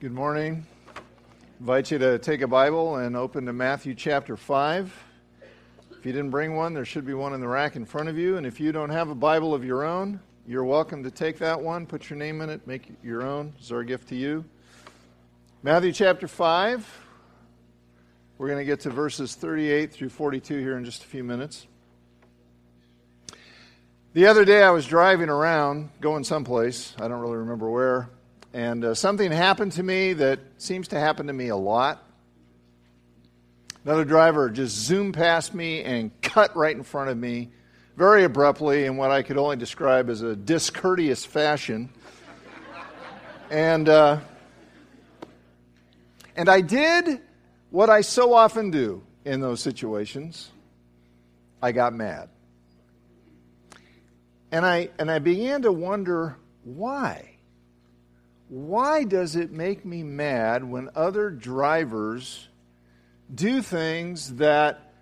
Good morning. invite you to take a Bible and open to Matthew chapter 5. If you didn't bring one, there should be one in the rack in front of you. And if you don't have a Bible of your own, you're welcome to take that one, put your name in it, make it your own. It's our gift to you. Matthew chapter 5. We're going to get to verses 38 through 42 here in just a few minutes. The other day I was driving around, going someplace, I don't really remember where, and uh, something happened to me that seems to happen to me a lot. Another driver just zoomed past me and cut right in front of me very abruptly in what I could only describe as a discourteous fashion. and, uh, and I did what I so often do in those situations I got mad. And I, and I began to wonder why. Why does it make me mad when other drivers do things that,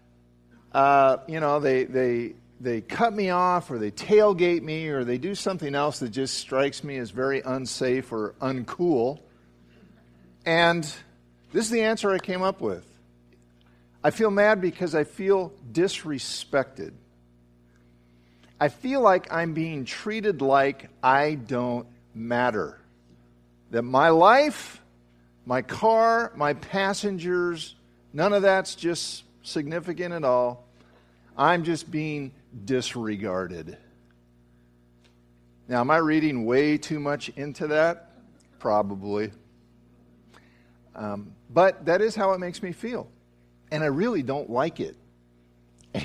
uh, you know, they, they, they cut me off or they tailgate me or they do something else that just strikes me as very unsafe or uncool? And this is the answer I came up with. I feel mad because I feel disrespected. I feel like I'm being treated like I don't matter. That my life, my car, my passengers, none of that's just significant at all. I'm just being disregarded. Now, am I reading way too much into that? Probably. Um, but that is how it makes me feel. And I really don't like it.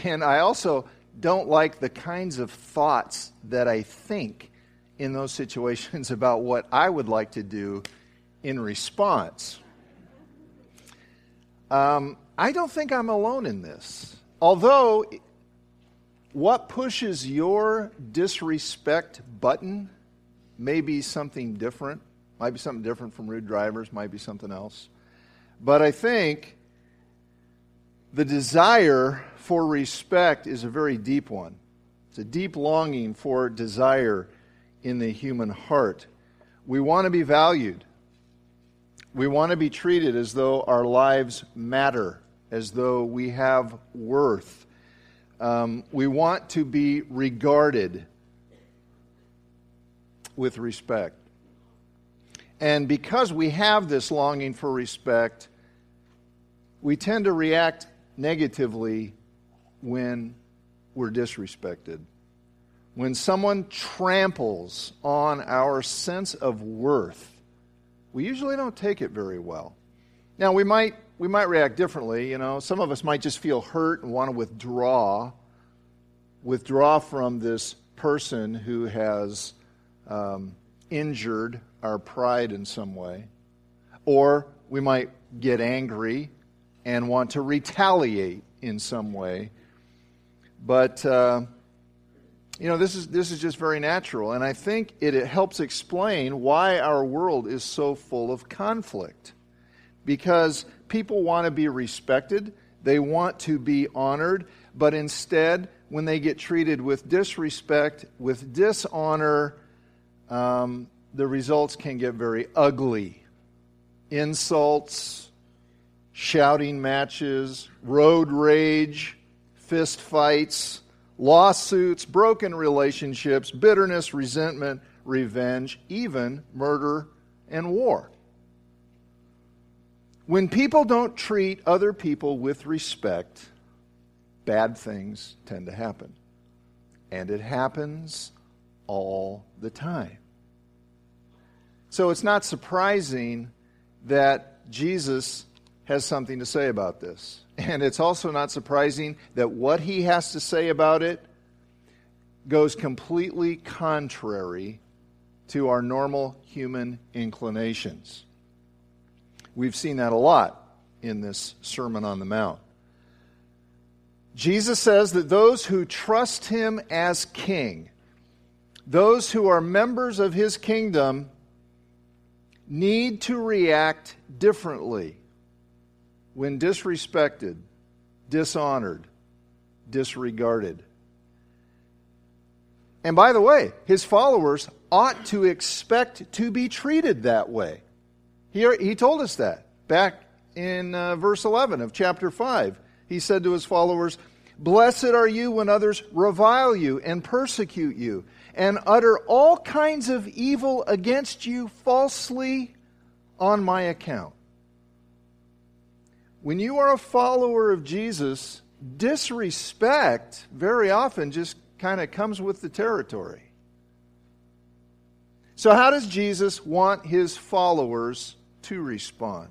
And I also don't like the kinds of thoughts that I think in those situations about what I would like to do in response. Um, I don't think I'm alone in this. Although, what pushes your disrespect button may be something different, might be something different from rude drivers, might be something else. But I think the desire for respect is a very deep one. It's a deep longing for desire in the human heart. We want to be valued. We want to be treated as though our lives matter, as though we have worth. Um, we want to be regarded with respect. And because we have this longing for respect, we tend to react negatively when we're disrespected. When someone tramples on our sense of worth, we usually don't take it very well. Now, we might, we might react differently. You know, some of us might just feel hurt and want to withdraw, withdraw from this person who has um, injured our pride in some way. Or we might get angry and want to retaliate in some way. But, uh, you know, this is, this is just very natural. And I think it, it helps explain why our world is so full of conflict. Because people want to be respected, they want to be honored, but instead, when they get treated with disrespect, with dishonor, um, the results can get very ugly. Insults, shouting matches, road rage, fist fights, lawsuits, broken relationships, bitterness, resentment, revenge, even murder and war. When people don't treat other people with respect, bad things tend to happen. And it happens all the time. So it's not surprising that Jesus has something to say about this. And it's also not surprising that what he has to say about it goes completely contrary to our normal human inclinations. We've seen that a lot in this Sermon on the Mount. Jesus says that those who trust him as king, those who are members of his kingdom, need to react differently when disrespected, dishonored, disregarded. And by the way, his followers ought to expect to be treated that way. He, he told us that back in uh, verse 11 of chapter 5. He said to his followers, Blessed are you when others revile you and persecute you and utter all kinds of evil against you falsely on my account. When you are a follower of Jesus, disrespect very often just kind of comes with the territory. So, how does Jesus want his followers to respond?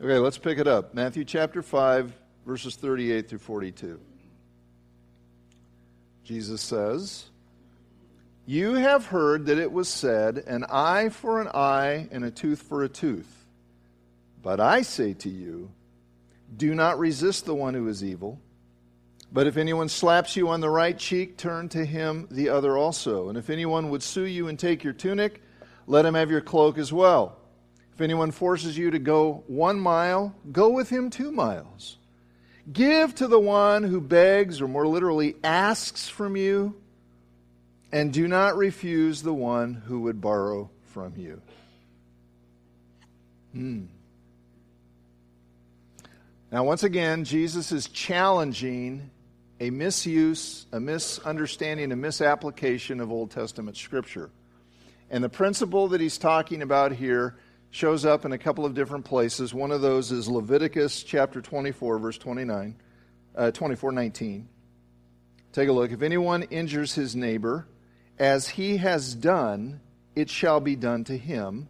Okay, let's pick it up. Matthew chapter 5, verses 38 through 42. Jesus says, You have heard that it was said, an eye for an eye and a tooth for a tooth. But I say to you, do not resist the one who is evil. But if anyone slaps you on the right cheek, turn to him the other also. And if anyone would sue you and take your tunic, let him have your cloak as well. If anyone forces you to go one mile, go with him two miles. Give to the one who begs, or more literally, asks from you, and do not refuse the one who would borrow from you. Hmm. Now, once again, Jesus is challenging a misuse, a misunderstanding, a misapplication of Old Testament Scripture. And the principle that he's talking about here shows up in a couple of different places. One of those is Leviticus chapter 24, verse 29, uh, 24, 19. Take a look. If anyone injures his neighbor, as he has done, it shall be done to him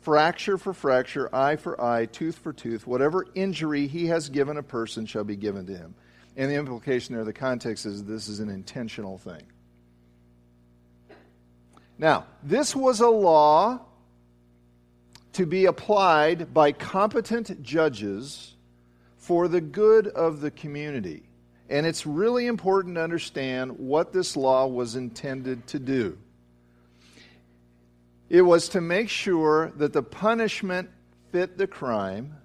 fracture for fracture, eye for eye, tooth for tooth, whatever injury he has given a person shall be given to him. And the implication there, the context is this is an intentional thing. Now, this was a law to be applied by competent judges for the good of the community. And it's really important to understand what this law was intended to do. It was to make sure that the punishment fit the crime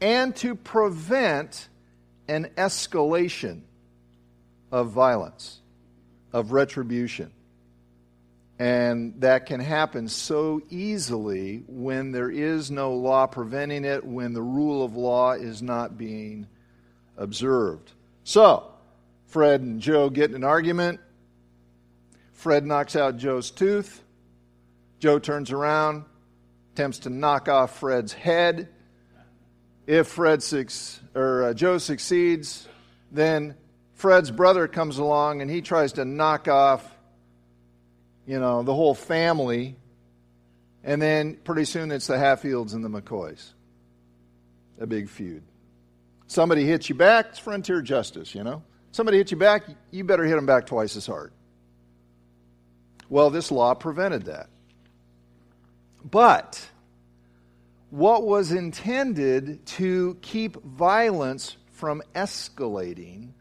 and to prevent an escalation of violence, of retribution. And that can happen so easily when there is no law preventing it, when the rule of law is not being observed. So, Fred and Joe get in an argument. Fred knocks out Joe's tooth. Joe turns around, attempts to knock off Fred's head. If Fred or uh, Joe succeeds, then Fred's brother comes along and he tries to knock off, you know, the whole family. And then pretty soon it's the Hatfields and the McCoys. A big feud. Somebody hits you back, it's frontier justice, you know. Somebody hits you back, you better hit them back twice as hard. Well, this law prevented that. But what was intended to keep violence from escalating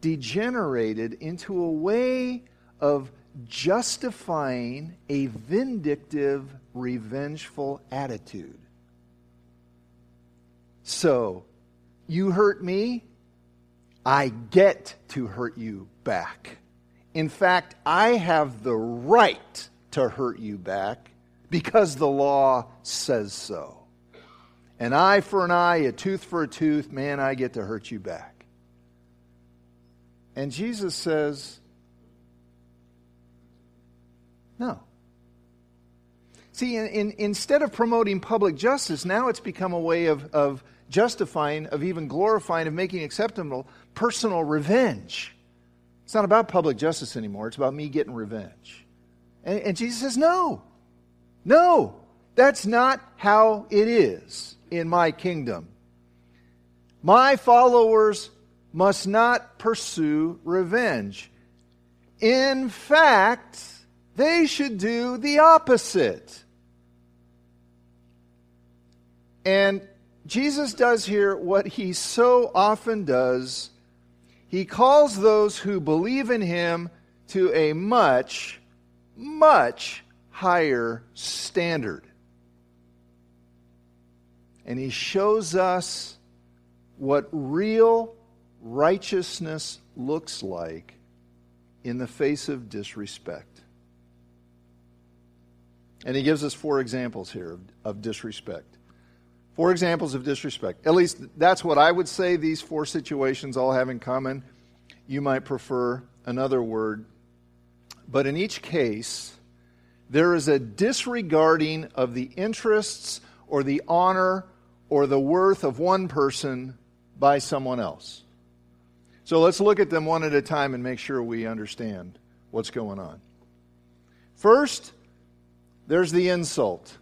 degenerated into a way of justifying a vindictive, revengeful attitude. So, you hurt me, I get to hurt you back. In fact, I have the right to hurt you back because the law says so. An eye for an eye, a tooth for a tooth, man, I get to hurt you back. And Jesus says, no. See, in, in, instead of promoting public justice, now it's become a way of, of justifying, of even glorifying, of making acceptable personal revenge. It's not about public justice anymore, it's about me getting revenge. And, and Jesus says, no. No, that's not how it is in my kingdom. My followers must not pursue revenge. In fact, they should do the opposite. And Jesus does here what he so often does. He calls those who believe in him to a much, much higher standard. And he shows us what real righteousness looks like in the face of disrespect. And he gives us four examples here of, of disrespect. Four examples of disrespect. At least that's what I would say these four situations all have in common. You might prefer another word. But in each case, there is a disregarding of the interests or the honor or the worth of one person by someone else. So let's look at them one at a time and make sure we understand what's going on. First, there's the insult.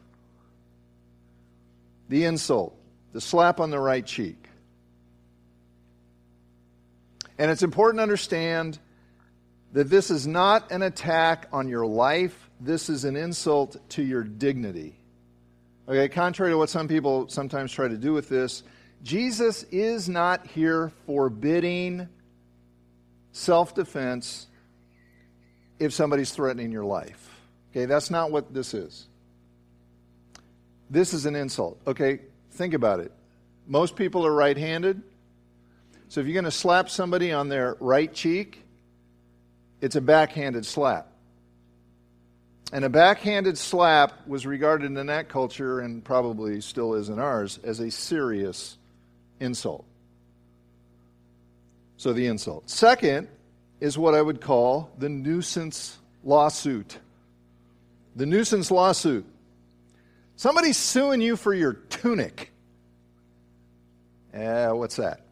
The insult, the slap on the right cheek. And it's important to understand that this is not an attack on your life, this is an insult to your dignity. Okay, contrary to what some people sometimes try to do with this, Jesus is not here forbidding self defense if somebody's threatening your life. Okay, that's not what this is. This is an insult. Okay, think about it. Most people are right handed. So if you're going to slap somebody on their right cheek, it's a backhanded slap. And a backhanded slap was regarded in that culture, and probably still is in ours, as a serious insult. So the insult. Second is what I would call the nuisance lawsuit. The nuisance lawsuit. Somebody's suing you for your tunic. Eh, what's that?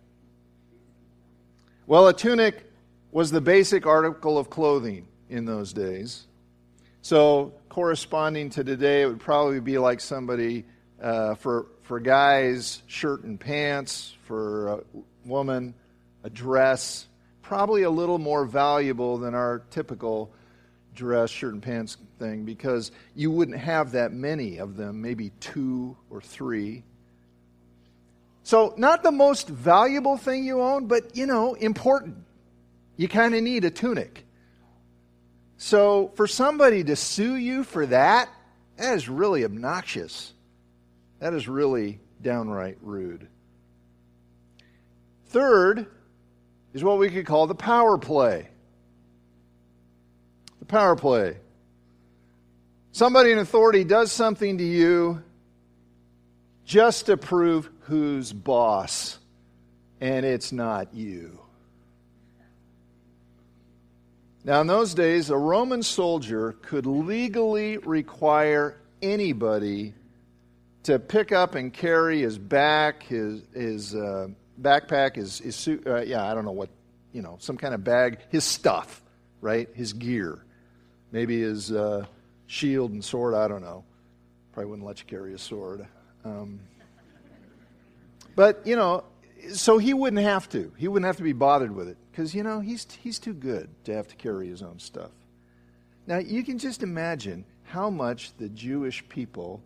Well, a tunic was the basic article of clothing in those days. So, corresponding to today, it would probably be like somebody uh, for, for guys, shirt and pants, for a woman, a dress, probably a little more valuable than our typical dress, shirt, and pants thing because you wouldn't have that many of them, maybe two or three. So, not the most valuable thing you own, but, you know, important. You kind of need a tunic. So, for somebody to sue you for that, that is really obnoxious. That is really downright rude. Third is what we could call the power play. The power play. Somebody in authority does something to you just to prove who's boss, and it's not you. Now, in those days, a Roman soldier could legally require anybody to pick up and carry his back, his, his uh, backpack, his, his suit, uh, yeah, I don't know what, you know, some kind of bag, his stuff, right? His gear. Maybe his uh, shield and sword, I don't know. Probably wouldn't let you carry a sword. Um, but, you know, so he wouldn't have to. He wouldn't have to be bothered with it because, you know, he's, he's too good to have to carry his own stuff. Now, you can just imagine how much the Jewish people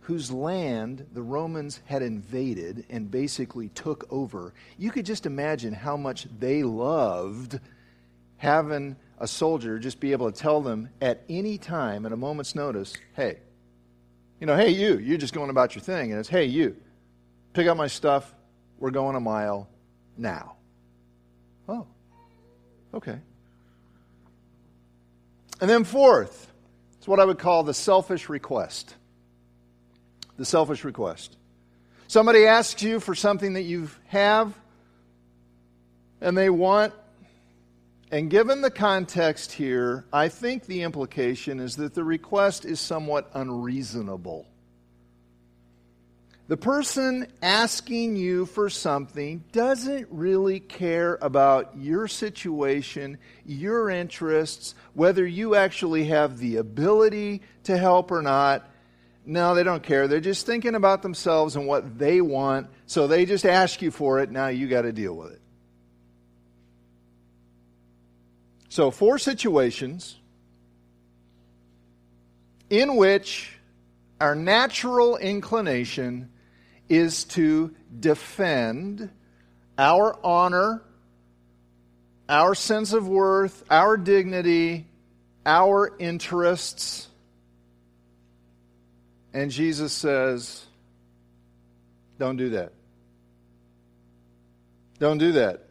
whose land the Romans had invaded and basically took over, you could just imagine how much they loved having a soldier just be able to tell them at any time, at a moment's notice, hey, you know, hey, you, you're just going about your thing. And it's, hey, you, pick up my stuff. We're going a mile now. Oh, okay. And then, fourth, it's what I would call the selfish request the selfish request. Somebody asks you for something that you have and they want, and given the context here, I think the implication is that the request is somewhat unreasonable. The person asking you for something doesn't really care about your situation, your interests, whether you actually have the ability to help or not. No, they don't care. They're just thinking about themselves and what they want. So they just ask you for it. Now you got to deal with it. So, four situations in which our natural inclination is to defend our honor, our sense of worth, our dignity, our interests and Jesus says, Don't do that. Don't do that.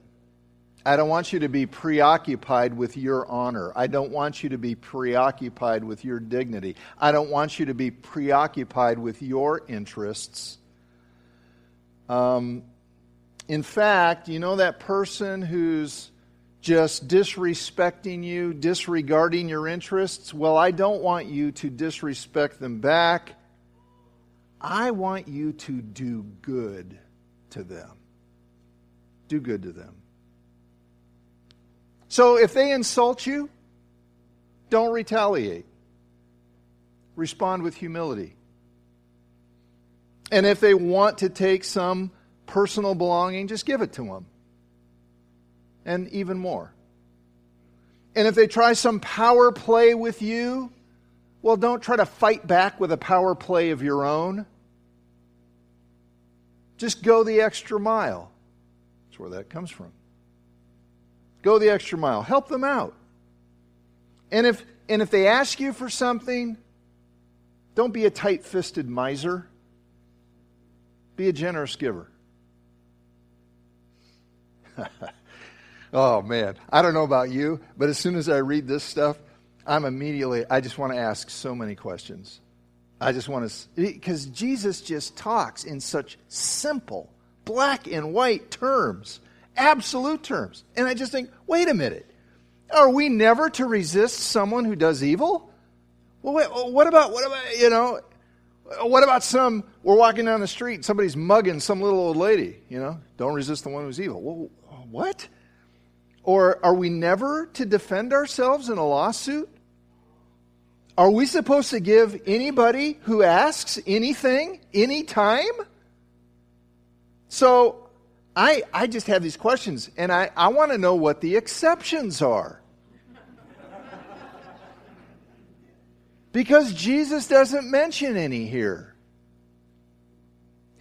I don't want you to be preoccupied with your honor. I don't want you to be preoccupied with your dignity. I don't want you to be preoccupied with your interests. Um, in fact, you know that person who's just disrespecting you, disregarding your interests? Well, I don't want you to disrespect them back. I want you to do good to them. Do good to them. So if they insult you, don't retaliate. Respond with humility. And if they want to take some personal belonging, just give it to them and even more. And if they try some power play with you, well, don't try to fight back with a power play of your own. Just go the extra mile. That's where that comes from. Go the extra mile. Help them out. And if, and if they ask you for something, don't be a tight fisted miser. Be a generous giver. Oh, man. I don't know about you, but as soon as I read this stuff, I'm immediately, I just want to ask so many questions. I just want to, because Jesus just talks in such simple, black and white terms, absolute terms. And I just think, wait a minute. Are we never to resist someone who does evil? Well, wait, what about, what about, you know, what about some, we're walking down the street, and somebody's mugging some little old lady, you know? Don't resist the one who's evil. Well, what? Or are we never to defend ourselves in a lawsuit? Are we supposed to give anybody who asks anything, anytime? So I, I just have these questions, and I, I want to know what the exceptions are. because Jesus doesn't mention any here.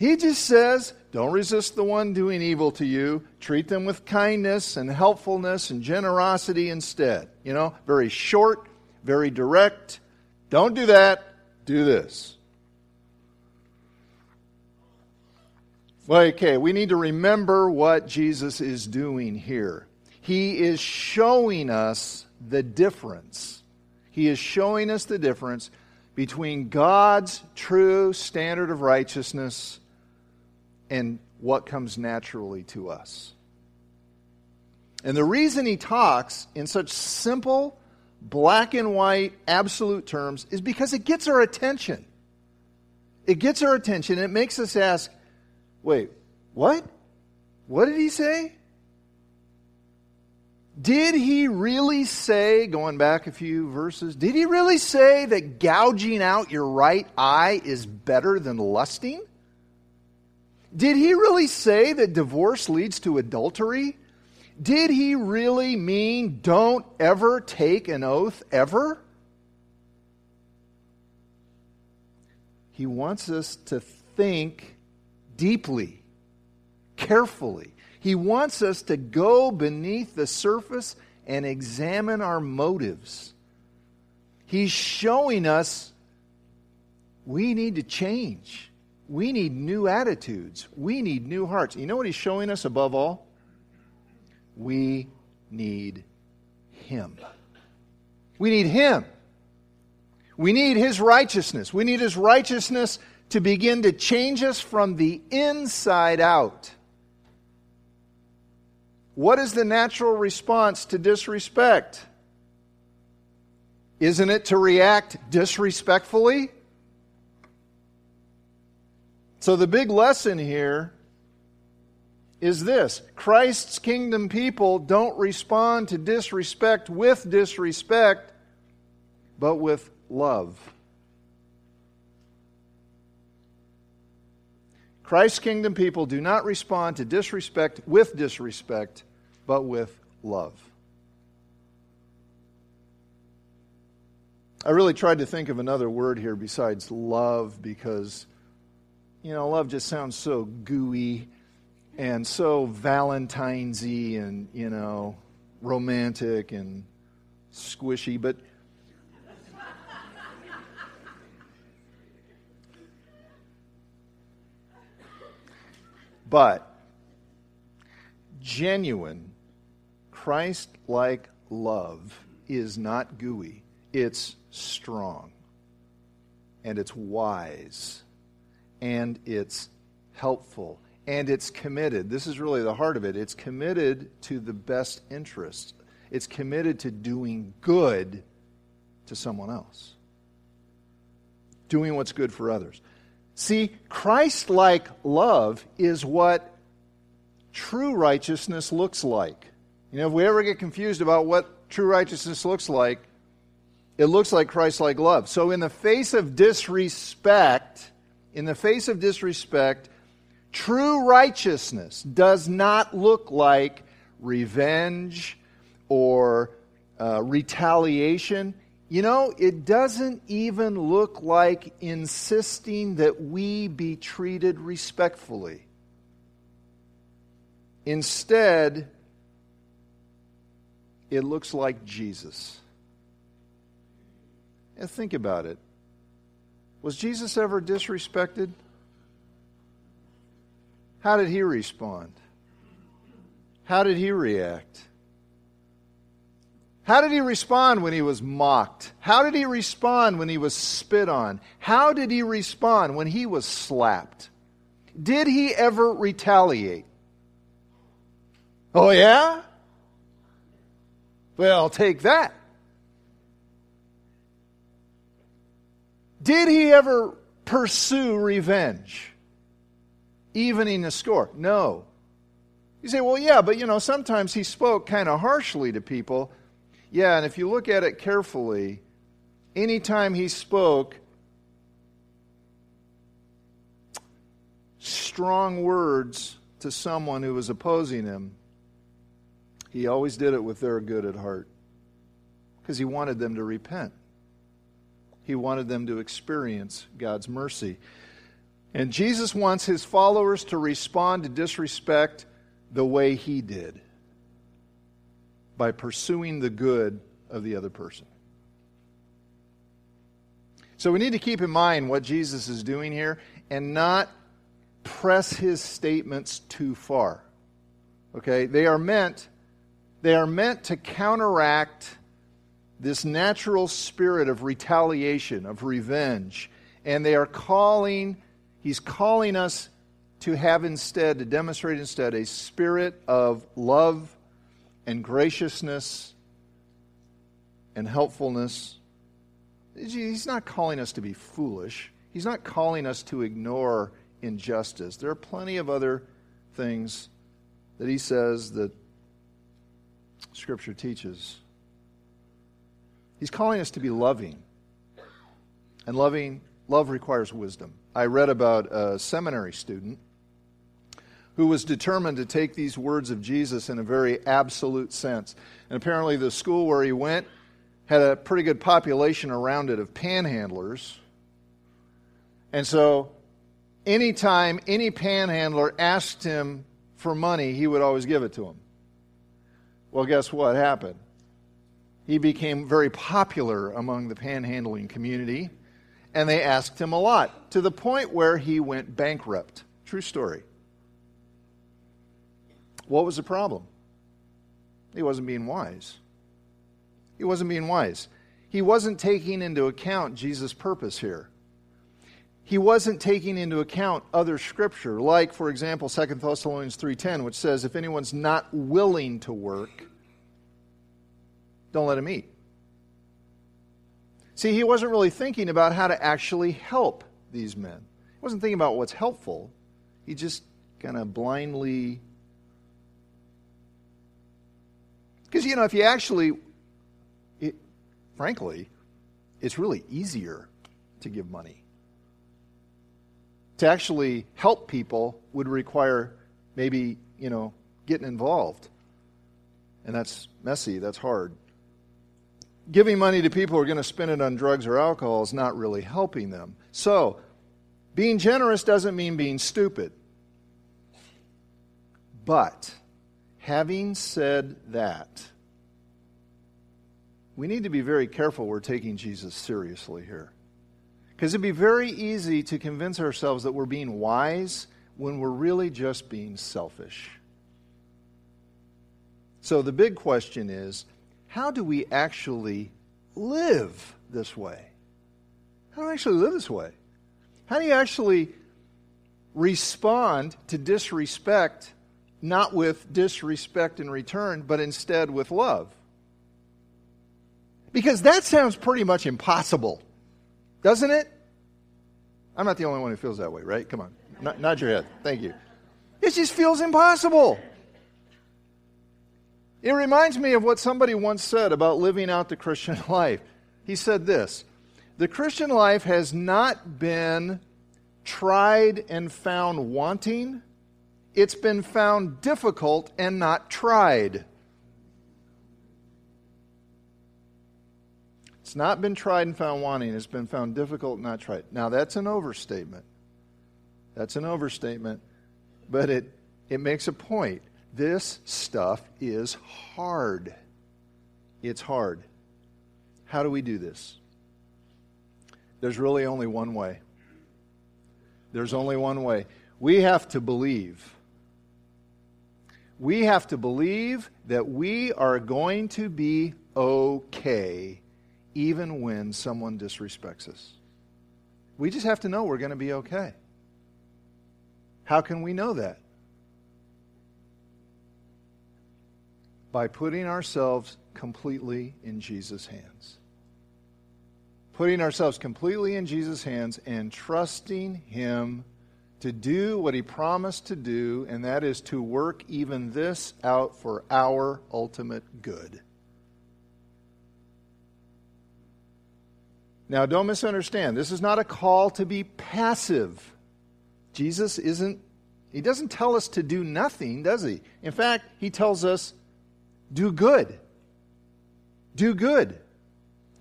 He just says, don't resist the one doing evil to you. Treat them with kindness and helpfulness and generosity instead. You know, very short, very direct. Don't do that. Do this. Well, okay, we need to remember what Jesus is doing here. He is showing us the difference. He is showing us the difference between God's true standard of righteousness and what comes naturally to us. And the reason he talks in such simple, black and white, absolute terms is because it gets our attention. It gets our attention. and It makes us ask, wait, what? What did he say? Did he really say, going back a few verses, did he really say that gouging out your right eye is better than lusting? Did he really say that divorce leads to adultery? Did he really mean don't ever take an oath ever? He wants us to think deeply, carefully. He wants us to go beneath the surface and examine our motives. He's showing us we need to change. We need new attitudes. We need new hearts. You know what he's showing us above all? We need him. We need him. We need his righteousness. We need his righteousness to begin to change us from the inside out. What is the natural response to disrespect? Isn't it to react disrespectfully? So, the big lesson here is this Christ's kingdom people don't respond to disrespect with disrespect, but with love. Christ's kingdom people do not respond to disrespect with disrespect, but with love. I really tried to think of another word here besides love because you know, love just sounds so gooey and so Valentine's-y and, you know, romantic and squishy, but but genuine Christ like love is not gooey, it's strong, and it's wise, and it's helpful, and it's committed. This is really the heart of it. It's committed to the best interest, it's committed to doing good to someone else, doing what's good for others. See, Christ like love is what true righteousness looks like. You know, if we ever get confused about what true righteousness looks like, it looks like Christ like love. So, in the face of disrespect, in the face of disrespect, true righteousness does not look like revenge or uh, retaliation. You know, it doesn't even look like insisting that we be treated respectfully. Instead, it looks like Jesus. And think about it. Was Jesus ever disrespected? How did he respond? How did he react? How did he respond when he was mocked? How did he respond when he was spit on? How did he respond when he was slapped? Did he ever retaliate? Oh, yeah? Well, take that. Did he ever pursue revenge? Evening the score? No. You say, well, yeah, but you know, sometimes he spoke kind of harshly to people. Yeah, and if you look at it carefully, anytime he spoke strong words to someone who was opposing him, he always did it with their good at heart because he wanted them to repent. He wanted them to experience God's mercy. And Jesus wants his followers to respond to disrespect the way he did by pursuing the good of the other person. So we need to keep in mind what Jesus is doing here and not press his statements too far. Okay? They are meant they are meant to counteract this natural spirit of retaliation, of revenge. And they are calling, he's calling us to have instead, to demonstrate instead, a spirit of love and graciousness and helpfulness. He's not calling us to be foolish. He's not calling us to ignore injustice. There are plenty of other things that he says that Scripture teaches. He's calling us to be loving. And loving, love requires wisdom. I read about a seminary student who was determined to take these words of Jesus in a very absolute sense. And apparently, the school where he went had a pretty good population around it of panhandlers. And so, anytime any panhandler asked him for money, he would always give it to him. Well, guess what happened? He became very popular among the panhandling community, and they asked him a lot to the point where he went bankrupt. True story. What was the problem? He wasn't being wise. He wasn't being wise. He wasn't taking into account Jesus' purpose here. He wasn't taking into account other scripture, like, for example, 2 Thessalonians 3.10, which says, if anyone's not willing to work, don't let him eat. See, he wasn't really thinking about how to actually help these men. He wasn't thinking about what's helpful. He just kind of blindly. Because, you know, if you actually, it, frankly, it's really easier to give money. To actually help people would require maybe, you know, getting involved. And that's messy, that's hard giving money to people who are going to spend it on drugs or alcohol is not really helping them. So, being generous doesn't mean being stupid. But, having said that, we need to be very careful we're taking Jesus seriously here. Because it'd be very easy to convince ourselves that we're being wise when we're really just being selfish. So the big question is how do we actually live this way? How do we actually live this way? How do you actually respond to disrespect, not with disrespect in return, but instead with love? Because that sounds pretty much impossible, doesn't it? I'm not the only one who feels that way, right? Come on. Nod, nod your head. Thank you. It just feels impossible. It reminds me of what somebody once said about living out the Christian life. He said this The Christian life has not been tried and found wanting, it's been found difficult and not tried. It's not been tried and found wanting, it's been found difficult and not tried. Now, that's an overstatement. That's an overstatement, but it, it makes a point. This stuff is hard. It's hard. How do we do this? There's really only one way. There's only one way. We have to believe. We have to believe that we are going to be okay even when someone disrespects us. We just have to know we're going to be okay. How can we know that? By putting ourselves completely in Jesus' hands. Putting ourselves completely in Jesus' hands and trusting Him to do what He promised to do, and that is to work even this out for our ultimate good. Now, don't misunderstand. This is not a call to be passive. Jesus isn't, he doesn't tell us to do nothing, does he? In fact, he tells us, do good. Do good.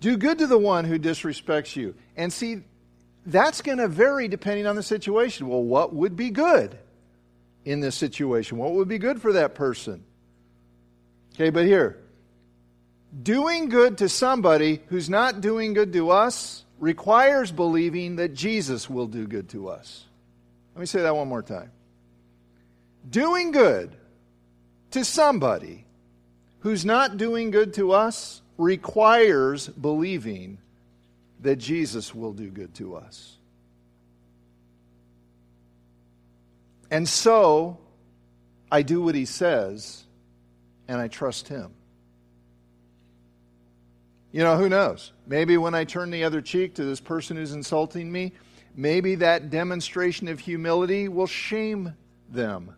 Do good to the one who disrespects you. And see, that's going to vary depending on the situation. Well, what would be good in this situation? What would be good for that person? Okay, but here, doing good to somebody who's not doing good to us requires believing that Jesus will do good to us. Let me say that one more time. Doing good to somebody who's not doing good to us requires believing that Jesus will do good to us. And so I do what he says and I trust him. You know, who knows? Maybe when I turn the other cheek to this person who's insulting me, maybe that demonstration of humility will shame them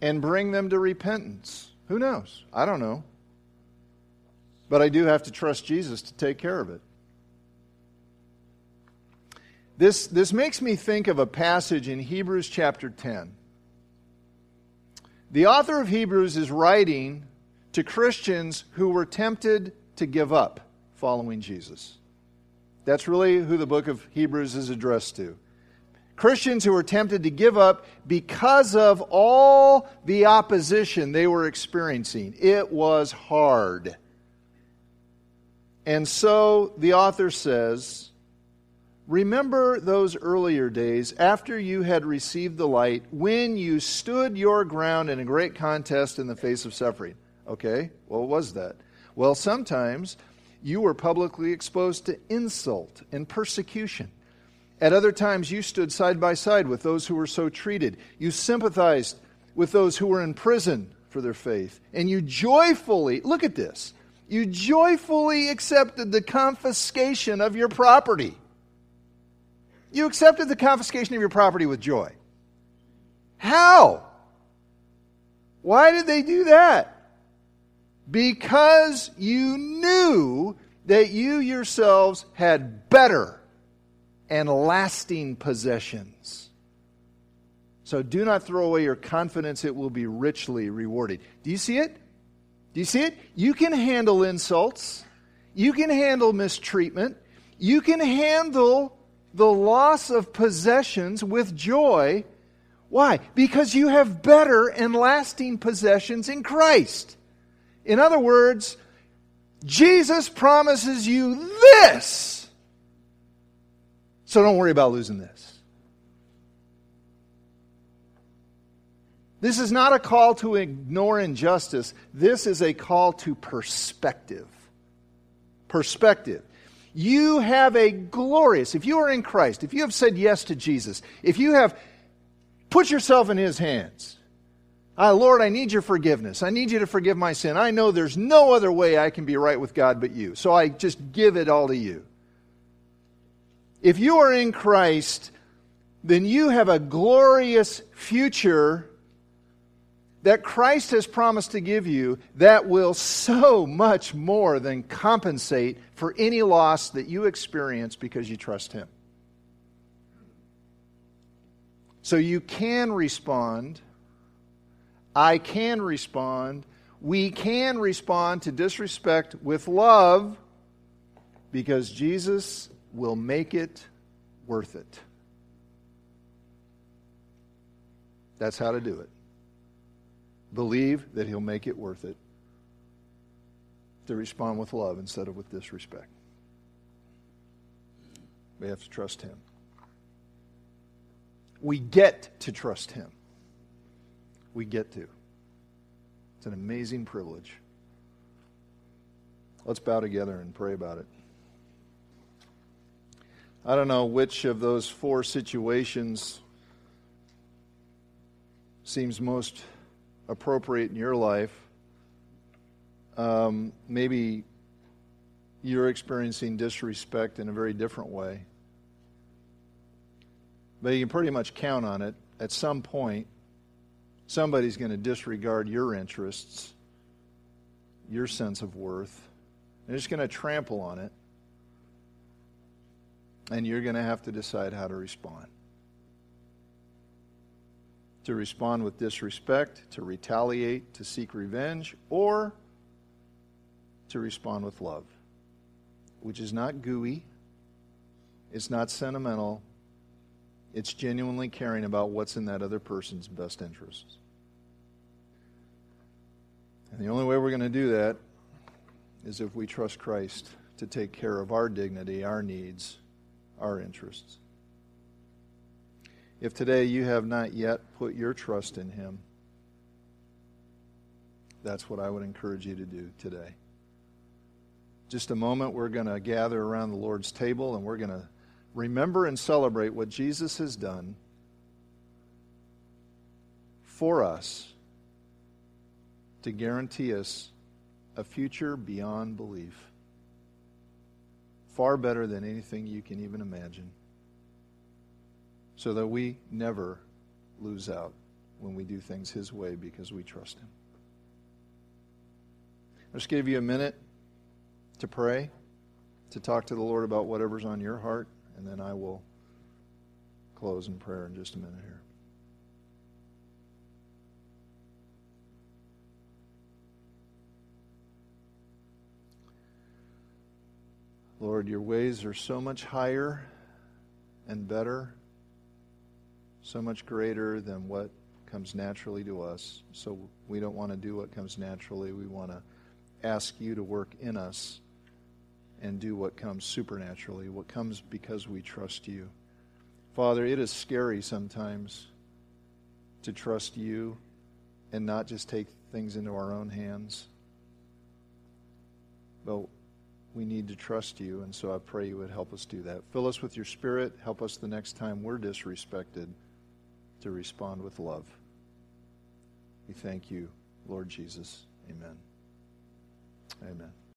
and bring them to repentance. Who knows? I don't know. But I do have to trust Jesus to take care of it. This, this makes me think of a passage in Hebrews chapter 10. The author of Hebrews is writing to Christians who were tempted to give up following Jesus. That's really who the book of Hebrews is addressed to. Christians who were tempted to give up because of all the opposition they were experiencing. It was hard. And so the author says, Remember those earlier days after you had received the light, when you stood your ground in a great contest in the face of suffering. Okay, what was that? Well, sometimes you were publicly exposed to insult and persecution. At other times, you stood side by side with those who were so treated. You sympathized with those who were in prison for their faith. And you joyfully, look at this, you joyfully accepted the confiscation of your property. You accepted the confiscation of your property with joy. How? Why did they do that? because you knew that you yourselves had better and lasting possessions. So do not throw away your confidence, it will be richly rewarded. Do you see it? Do you see it? You can handle insults, you can handle mistreatment, you can handle the loss of possessions with joy. Why? Because you have better and lasting possessions in Christ. In other words, Jesus promises you this. So don't worry about losing this. This is not a call to ignore injustice. This is a call to perspective. Perspective. You have a glorious, if you are in Christ, if you have said yes to Jesus, if you have put yourself in His hands, ah, Lord, I need your forgiveness. I need you to forgive my sin. I know there's no other way I can be right with God but you. So I just give it all to you. If you are in Christ, then you have a glorious future that Christ has promised to give you that will so much more than compensate for any loss that you experience because you trust Him. So you can respond. I can respond. We can respond to disrespect with love because Jesus will make it worth it. That's how to do it. Believe that He'll make it worth it to respond with love instead of with disrespect. We have to trust Him. We get to trust Him. We get to. It's an amazing privilege. Let's bow together and pray about it. I don't know which of those four situations seems most appropriate in your life. Um, maybe you're experiencing disrespect in a very different way. But you can pretty much count on it. At some point, somebody's going to disregard your interests, your sense of worth. They're just going to trample on it. And you're going to have to decide how to respond. To respond with disrespect, to retaliate, to seek revenge, or to respond with love, which is not gooey, it's not sentimental, it's genuinely caring about what's in that other person's best interests. And the only way we're going to do that is if we trust Christ to take care of our dignity, our needs, our interests. If today you have not yet put your trust in Him, that's what I would encourage you to do today. Just a moment, we're going to gather around the Lord's table and we're going to remember and celebrate what Jesus has done for us to guarantee us a future beyond belief. Far better than anything you can even imagine so that we never lose out when we do things His way because we trust Him. I'll just give you a minute to pray, to talk to the Lord about whatever's on your heart, and then I will close in prayer in just a minute here. Lord, your ways are so much higher and better so much greater than what comes naturally to us. So we don't want to do what comes naturally. We want to ask you to work in us and do what comes supernaturally, what comes because we trust you. Father, it is scary sometimes to trust you and not just take things into our own hands. But we need to trust you, and so I pray you would help us do that. Fill us with your spirit. Help us the next time we're disrespected to respond with love. We thank you, Lord Jesus. Amen. Amen.